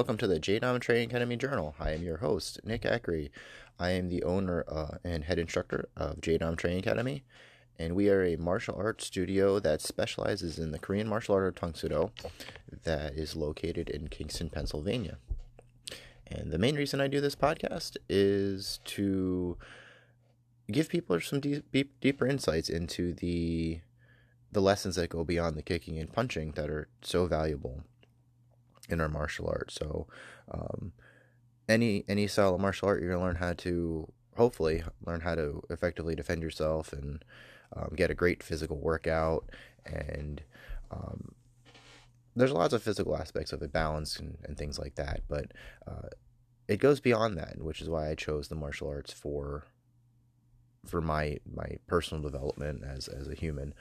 Welcome to the JDOM Training Academy Journal. I am your host, Nick Ackery. I am the owner uh, and head instructor of JDOM Training Academy, and we are a martial arts studio that specializes in the Korean martial art of Do that is located in Kingston, Pennsylvania. And the main reason I do this podcast is to give people some deep, deep, deeper insights into the the lessons that go beyond the kicking and punching that are so valuable in our martial arts. So, um, any any style of martial art, you're gonna learn how to hopefully learn how to effectively defend yourself and um, get a great physical workout. And um, there's lots of physical aspects of it, balance and, and things like that. But uh, it goes beyond that, which is why I chose the martial arts for for my my personal development as as a human.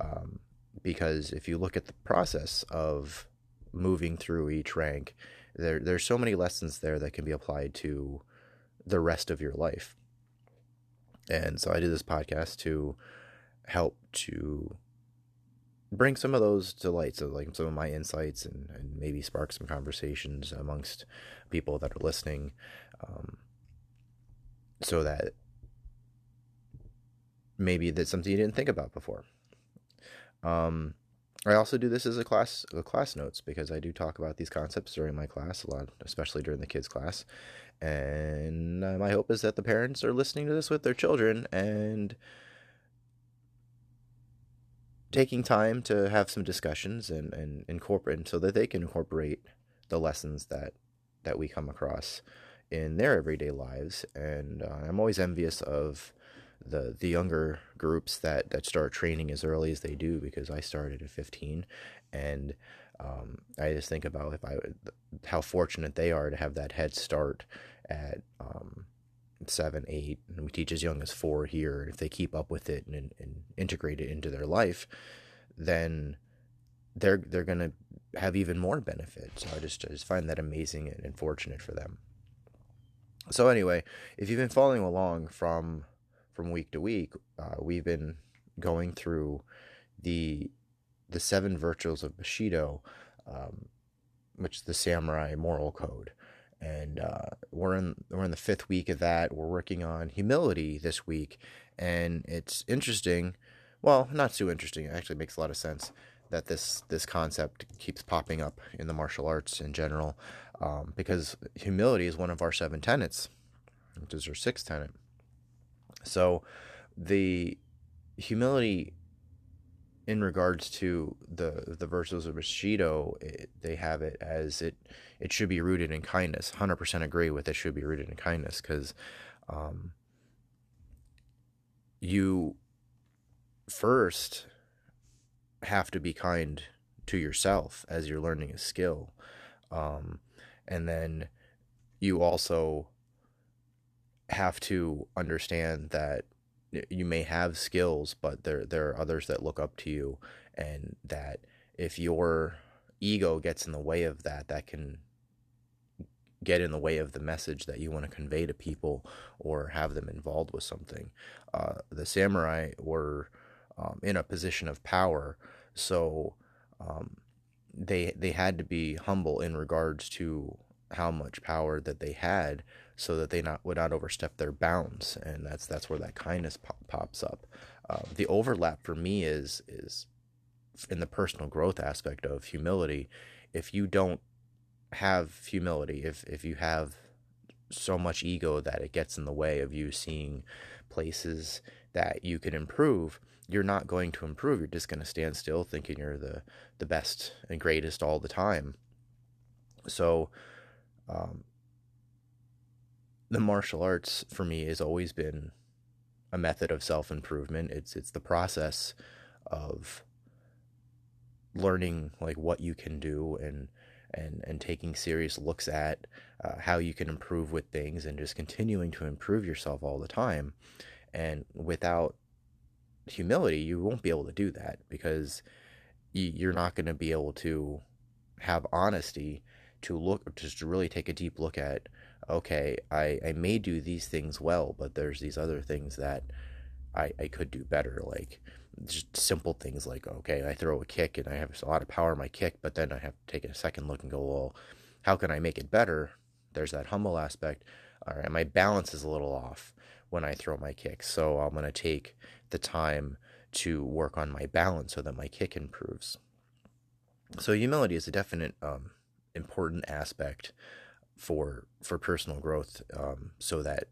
Um, because if you look at the process of moving through each rank, there there's so many lessons there that can be applied to the rest of your life. And so I did this podcast to help to bring some of those to light, so like some of my insights and, and maybe spark some conversations amongst people that are listening, um, so that maybe that's something you didn't think about before. Um, I also do this as a class a class notes because I do talk about these concepts during my class a lot, especially during the kids class. And uh, my hope is that the parents are listening to this with their children and taking time to have some discussions and, and incorporate so that they can incorporate the lessons that that we come across in their everyday lives. And uh, I'm always envious of the the younger groups that that start training as early as they do because I started at 15 and um, I just think about if I how fortunate they are to have that head start at um, seven, eight, and we teach as young as four here. If they keep up with it and, and integrate it into their life, then they're they're gonna have even more benefit. So I just I just find that amazing and, and fortunate for them. So anyway, if you've been following along from from week to week, uh, we've been going through the the seven virtues of Bushido, um, which is the samurai moral code, and uh, we're in we're in the fifth week of that. We're working on humility this week, and it's interesting. Well, not too interesting. It actually makes a lot of sense that this this concept keeps popping up in the martial arts in general, um, because humility is one of our seven tenets, which is our sixth tenet. So the humility in regards to the the virtues of Bushido, it, they have it as it it should be rooted in kindness. Hundred percent agree with it should be rooted in kindness because um, you first have to be kind to yourself as you're learning a skill, um, and then you also have to understand that you may have skills, but there there are others that look up to you, and that if your ego gets in the way of that, that can get in the way of the message that you want to convey to people or have them involved with something. Uh, the samurai were um, in a position of power, so um, they they had to be humble in regards to how much power that they had so that they not would not overstep their bounds and that's that's where that kindness pop, pops up. Uh, the overlap for me is is in the personal growth aspect of humility. If you don't have humility if if you have so much ego that it gets in the way of you seeing places that you can improve you're not going to improve. You're just going to stand still thinking you're the the best and greatest all the time. So um, the martial arts for me has always been a method of self improvement. It's it's the process of learning like what you can do and and and taking serious looks at uh, how you can improve with things and just continuing to improve yourself all the time. And without humility, you won't be able to do that because you're not going to be able to have honesty to look just to really take a deep look at okay I, I may do these things well but there's these other things that I, I could do better like just simple things like okay I throw a kick and I have a lot of power in my kick but then I have to take a second look and go well how can I make it better? There's that humble aspect. All right, my balance is a little off when I throw my kick So I'm going to take the time to work on my balance so that my kick improves. So humility is a definite um, important aspect for for personal growth, um, so that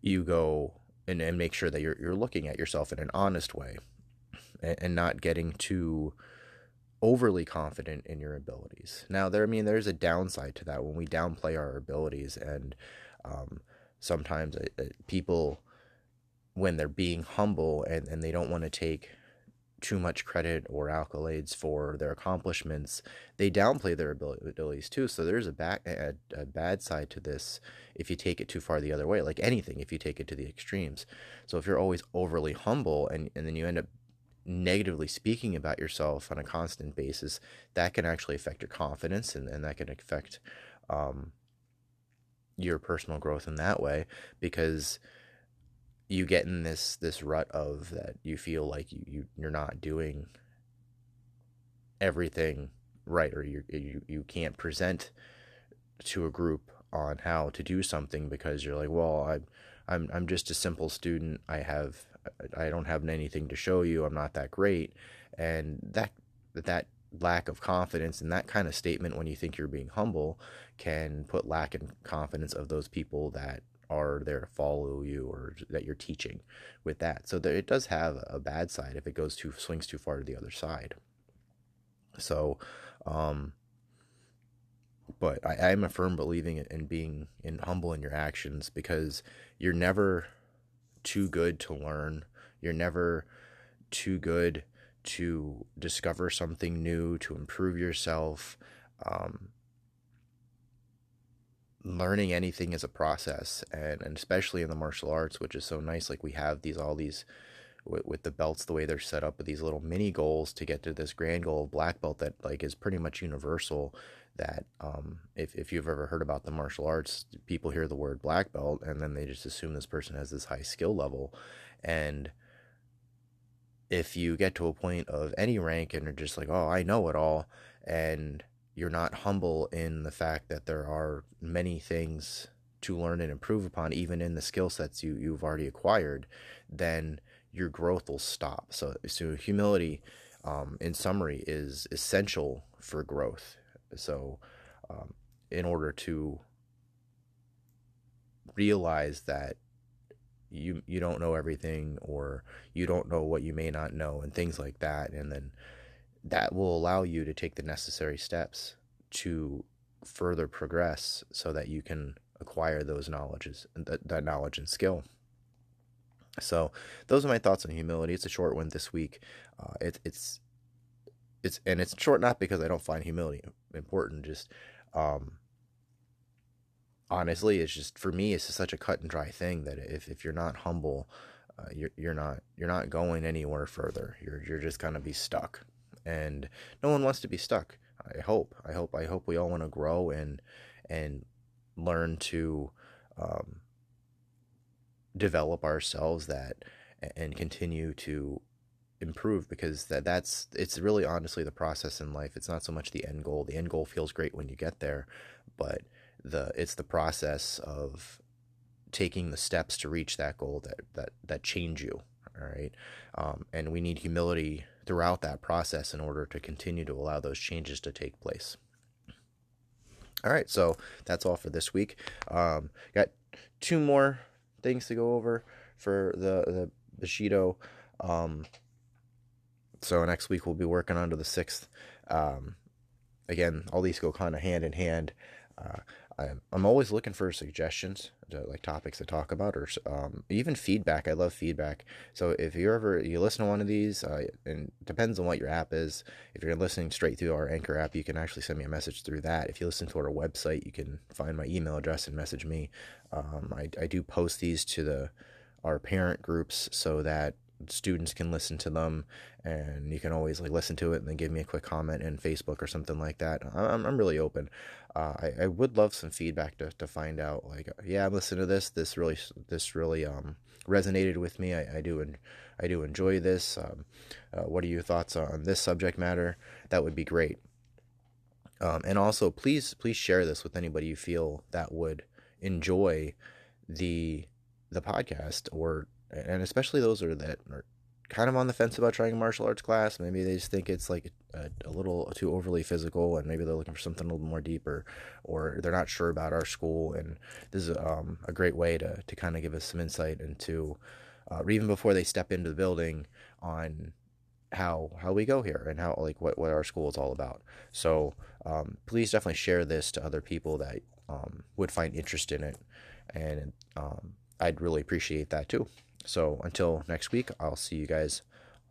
you go and, and make sure that you're you're looking at yourself in an honest way, and, and not getting too overly confident in your abilities. Now, there, I mean, there's a downside to that when we downplay our abilities, and um, sometimes uh, uh, people, when they're being humble and, and they don't want to take too much credit or accolades for their accomplishments, they downplay their abilities too. So there's a, back, a, a bad side to this if you take it too far the other way, like anything, if you take it to the extremes. So if you're always overly humble and, and then you end up negatively speaking about yourself on a constant basis, that can actually affect your confidence and, and that can affect um, your personal growth in that way because you get in this this rut of that you feel like you, you you're not doing everything right or you you you can't present to a group on how to do something because you're like well I'm I'm I'm just a simple student I have I don't have anything to show you. I'm not that great. And that that lack of confidence and that kind of statement when you think you're being humble can put lack in confidence of those people that are there to follow you or that you're teaching with that. So there, it does have a bad side if it goes too swings too far to the other side. So, um, but I, I'm a firm believing in being in humble in your actions because you're never too good to learn. You're never too good to discover something new, to improve yourself. Um, learning anything is a process, and, and especially in the martial arts, which is so nice. Like we have these all these with, with the belts, the way they're set up with these little mini goals to get to this grand goal of black belt that like is pretty much universal that um, if, if you've ever heard about the martial arts, people hear the word black belt and then they just assume this person has this high skill level. And if you get to a point of any rank and are just like, oh, I know it all, and you're not humble in the fact that there are many things to learn and improve upon, even in the skill sets you, you've already acquired, then your growth will stop. So, so humility, um, in summary, is essential for growth. So, um, in order to realize that you you don't know everything or you don't know what you may not know and things like that and then that will allow you to take the necessary steps to further progress so that you can acquire those knowledges that, that knowledge and skill so those are my thoughts on humility it's a short one this week uh, it, it's it's and it's short not because I don't find humility important. Just um, honestly, it's just for me, it's just such a cut and dry thing that if, if you're not humble, uh, you're you're not you're not going anywhere further. You're you're just gonna be stuck, and no one wants to be stuck. I hope. I hope I hope we all want to grow and and learn to um, develop ourselves that and continue to improve because that that's it's really honestly the process in life. It's not so much the end goal. The end goal feels great when you get there but the it's the process of taking the steps to reach that goal that that that change you all right? Um, and we need humility throughout that process in order to continue to allow those changes to take place all right so that's all for this week um, got two more things to go over for the the bushido um, so next week we'll be working on to the sixth. Um, again, all these go kind of hand in hand. Uh, I'm, I'm always looking for suggestions, to, like topics to talk about, or um, even feedback. I love feedback. So if you ever you listen to one of these, uh, and depends on what your app is. If you're listening straight through our Anchor app, you can actually send me a message through that. If you listen to our website, you can find my email address and message me. Um, I, I do post these to the our parent groups so that students can listen to them and you can always like listen to it and then give me a quick comment in facebook or something like that. I'm, I'm really open. Uh, I, I would love some feedback to, to find out like yeah i'm listening to this. This really this really um resonated with me. I, I do and i do enjoy this. Um, uh, what are your thoughts on this subject matter? That would be great. Um, and also, please please share this with anybody you feel that would enjoy the the podcast, or and especially those are that are kind of on the fence about trying a martial arts class. Maybe they just think it's like a, a, little too overly physical, and maybe they're looking for something a little more deeper, or they're not sure about our school. And this is um, a great way to to kind of give us some insight into, uh, even before they step into the building, on how how we go here and how like what what our school is all about. So um, please definitely share this to other people that um, would find interest in it, and um, I'd really appreciate that too. So until next week, I'll see you guys.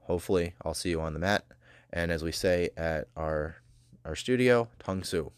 Hopefully, I'll see you on the mat. And as we say at our our studio, Tang Soo.